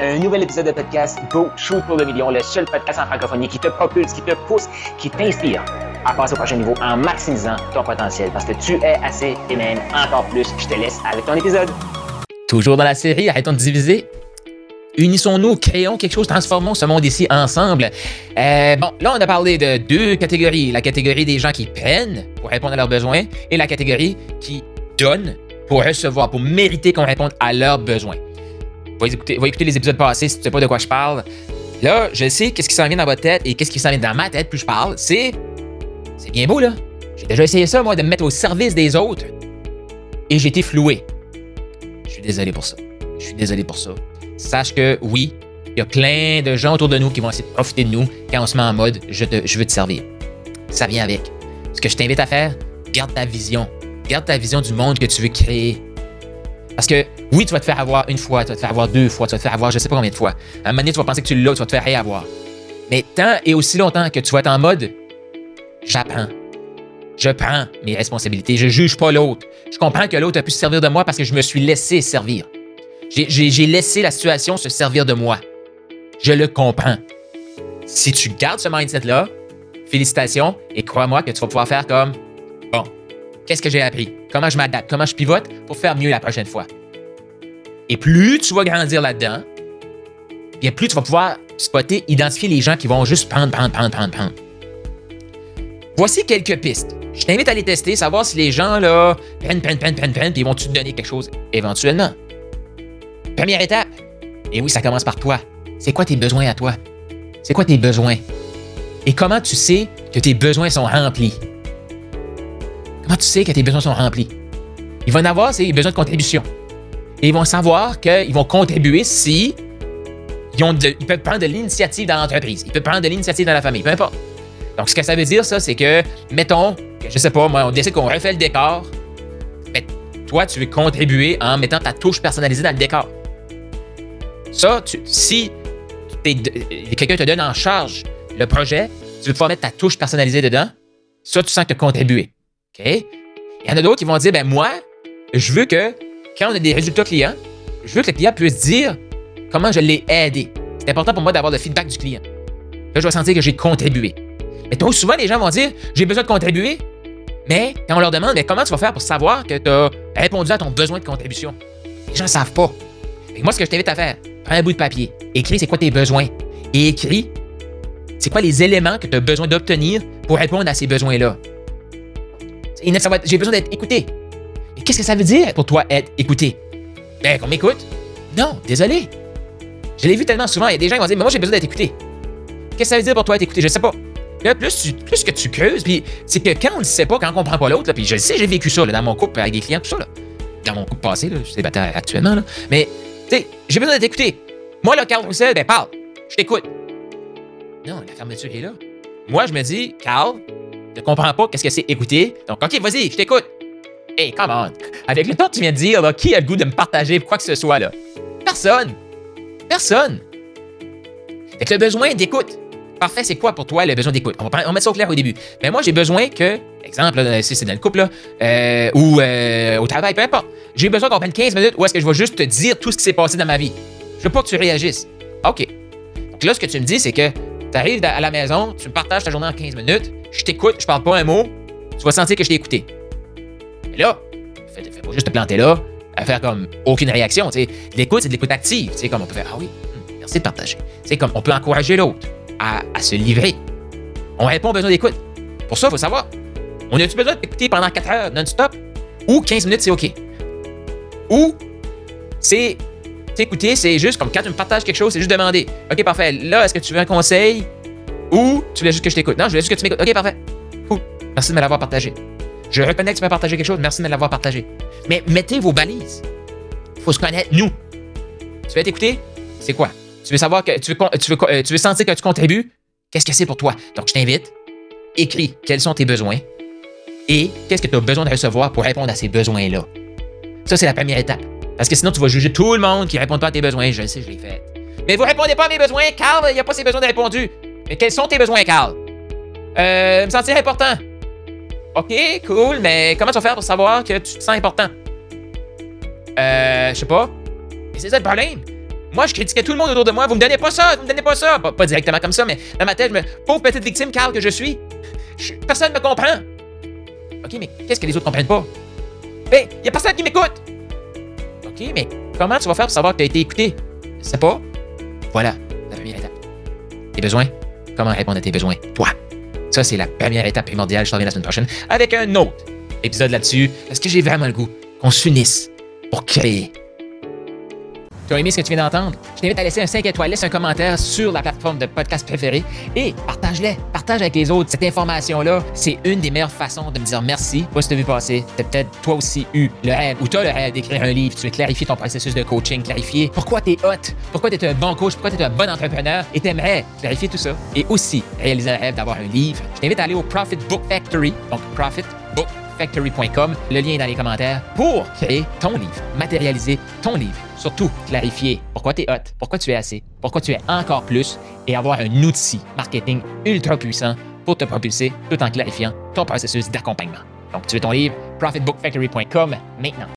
Un nouvel épisode de podcast Go Shoot pour le million, le seul podcast en francophonie qui te propulse, qui te pousse, qui t'inspire à passer au prochain niveau en maximisant ton potentiel parce que tu es assez et même encore plus. Je te laisse avec ton épisode. Toujours dans la série, arrêtons de diviser. Unissons-nous, créons quelque chose, transformons ce monde ici ensemble. Euh, bon, là, on a parlé de deux catégories. La catégorie des gens qui prennent pour répondre à leurs besoins et la catégorie qui donnent pour recevoir, pour mériter qu'on réponde à leurs besoins. Va écouter, écouter les épisodes passés si tu sais pas de quoi je parle. Là, je sais qu'est-ce qui s'en vient dans votre tête et qu'est-ce qui s'en vient dans ma tête plus je parle. C'est. C'est bien beau, là. J'ai déjà essayé ça, moi, de me mettre au service des autres. Et j'ai été floué. Je suis désolé pour ça. Je suis désolé pour ça. Sache que oui, il y a plein de gens autour de nous qui vont essayer de profiter de nous quand on se met en mode je, te- je veux te servir. Ça vient avec. Ce que je t'invite à faire, garde ta vision. Garde ta vision du monde que tu veux créer. Parce que oui, tu vas te faire avoir une fois, tu vas te faire avoir deux fois, tu vas te faire avoir je sais pas combien de fois. À un moment donné, tu vas penser que tu l'as, tu vas te faire réavoir. Mais tant et aussi longtemps que tu vas être en mode j'apprends. Je prends mes responsabilités, je juge pas l'autre. Je comprends que l'autre a pu se servir de moi parce que je me suis laissé servir. J'ai- laissé la situation se servir de moi. Je le comprends. Si tu gardes ce mindset-là, félicitations et crois-moi que tu vas pouvoir faire comme bon, qu'est-ce que j'ai appris? Comment je m'adapte? Comment je pivote pour faire mieux la prochaine fois? Et plus tu vas grandir là-dedans, bien plus tu vas pouvoir spotter, identifier les gens qui vont juste prendre, prendre, prendre, prendre, prendre. Voici quelques pistes. Je t'invite à les tester, savoir si les gens là prennent, prennent, prennent, prennent, prennent, puis ils vont te donner quelque chose éventuellement? Première étape. Et oui, ça commence par toi. C'est quoi tes besoins à toi? C'est quoi tes besoins? Et comment tu sais que tes besoins sont remplis? Comment tu sais que tes besoins sont remplis? Ils vont en avoir, c'est besoin de contribution. Et ils vont savoir qu'ils vont contribuer si ils, peuvent prendre de l'initiative dans l'entreprise. Ils peuvent prendre de l'initiative dans la famille, peu importe. Donc, ce que ça veut dire, ça, c'est que, mettons, que, je sais pas, moi, on décide qu'on refait le décor. Mais toi, tu veux contribuer en mettant ta touche personnalisée dans le décor. Ça, si euh, quelqu'un te donne en charge le projet, tu veux pouvoir mettre ta touche personnalisée dedans, ça, tu sens que tu as contribué. Il y en a d'autres qui vont dire, ben moi, je veux que, quand on a des résultats clients, je veux que le client puisse dire comment je l'ai aidé. C'est important pour moi d'avoir le feedback du client. Là, je vais sentir que j'ai contribué. Mais trop souvent, les gens vont dire, j'ai besoin de contribuer, mais quand on leur demande, mais comment tu vas faire pour savoir que tu as répondu à ton besoin de contribution? Les gens ne savent pas. Que moi, ce que je t'invite à faire, prends un bout de papier, écris c'est quoi tes besoins et écris c'est quoi les éléments que tu as besoin d'obtenir pour répondre à ces besoins-là. J'ai besoin d'être écouté. Mais qu'est-ce que ça veut dire pour toi être écouté? Ben, qu'on m'écoute? Non, désolé. Je l'ai vu tellement souvent, il y a des gens qui vont dire, mais moi j'ai besoin d'être écouté. Qu'est-ce que ça veut dire pour toi être écouté? Je sais pas. Là, plus, tu- plus que tu creuses, puis c'est que quand on le sait pas, quand on comprend pas l'autre, puis je le sais, j'ai vécu ça là, dans mon couple avec des clients, tout ça, là. dans mon couple passé, là, je suis célibataire actuellement, là. mais tu sais, j'ai besoin d'être écouté. Moi, là, Carl Roussel, ben parle, je t'écoute. Non, la fermeture est là. Moi, je me dis, Carl, ne comprends pas qu'est-ce que c'est écouter, donc ok, vas-y, je t'écoute. Hey, come on. Avec le temps que tu viens de dire, là, qui a le goût de me partager quoi que ce soit, là? Personne. Personne. Fait que le besoin d'écoute. Parfait, c'est quoi pour toi le besoin d'écoute? On va, on mettre ça au clair au début. Mais moi, j'ai besoin que, exemple, là, si c'est dans le couple, là, euh, ou euh, au travail, peu importe, j'ai besoin qu'on prenne 15 minutes ou est-ce que je vais juste te dire tout ce qui s'est passé dans ma vie? Je veux pas que tu réagisses. OK. Donc là, ce que tu me dis, c'est que tu arrives à la maison, tu me partages ta journée en 15 minutes, je t'écoute, je parle pas un mot, tu vas sentir que je t'ai écouté. Mais là, fais, fais pas juste te planter là, faire comme aucune réaction. tu sais. L'écoute, c'est de l'écoute active. C'est comme on peut faire Ah oui, hum, merci de partager. C'est comme on peut encourager l'autre à, se livrer. On répond aux besoins d'écoute. Pour ça, il faut savoir on a-tu besoin d'écouter pendant 4 heures non-stop? Ou 15 minutes, c'est OK. Ou c'est t'écouter, c'est juste comme quand tu me partages quelque chose, c'est juste demander OK, parfait. Là, est-ce que tu veux un conseil? Ou tu voulais juste que je t'écoute Non, je voulais juste que tu m'écoutes. OK, parfait. Merci de me l'avoir partagé. Je reconnais que tu m'as partagé quelque chose. Merci de me l'avoir partagé. Mais mettez vos balises. Faut se connaître, nous. Tu veux être écouté? C'est quoi? Tu veux savoir que euh, tu veux sentir que tu contribues? Qu'est-ce que c'est pour toi? Donc, je t'invite. Écris quels sont tes besoins et qu'est-ce que tu as besoin de recevoir pour répondre à ces besoins-là. Ça, c'est la première étape. Parce que sinon, tu vas juger tout le monde qui ne répond pas à tes besoins. Je le sais, je l'ai fait. Mais vous répondez pas à mes besoins, Carl, il n'y a pas ces besoins de répondus. Mais quels sont tes besoins, Carl? Euh, me sentir important. OK, cool, mais comment tu vas faire pour savoir que tu te sens important? Euh, je sais pas. Mais c'est ça le problème. Moi, je critiquais tout le monde autour de moi. Vous me donnez pas ça, vous me donnez pas ça. Pas, pas directement comme ça, mais dans ma tête, je me. Pauvre petite victime, Carl, que je suis. Personne ne me comprend. OK, mais qu'est-ce que les autres comprennent pas? Ben, y a personne qui m'écoute. OK, mais comment tu vas faire pour savoir que tu as été écouté? Je sais pas. Voilà, la première étape. Tes besoins? Comment répondre à tes besoins? Toi. Ça, c'est la première étape primordiale. Je t'en reviens la semaine prochaine avec un autre épisode là-dessus. Parce que j'ai vraiment le goût qu'on s'unisse pour créer. Tu as aimé ce que tu viens d'entendre? Je t'invite à laisser un 5 étoiles, laisse un commentaire sur la plateforme de podcast préférée et partage-les. Partage avec les autres. Cette information-là, c'est une des meilleures façons de me dire merci. Pas si tu as vu passer. T'as peut-être toi aussi eu le rêve ou tu as le rêve d'écrire un livre. Tu veux clarifier ton processus de coaching, clarifier pourquoi tu es hot, pourquoi tu es un bon coach, pourquoi tu es un bon entrepreneur et t'aimerais clarifier tout ça. Et aussi réaliser un rêve d'avoir un livre. Je t'invite à aller au Profit Book Factory, donc Profit Book factory.com, le lien est dans les commentaires, pour créer ton livre, matérialiser ton livre. Surtout, clarifier pourquoi tu es hot, pourquoi tu es assez, pourquoi tu es encore plus et avoir un outil marketing ultra puissant pour te propulser tout en clarifiant ton processus d'accompagnement. Donc, tu veux ton livre, profitbookfactory.com maintenant.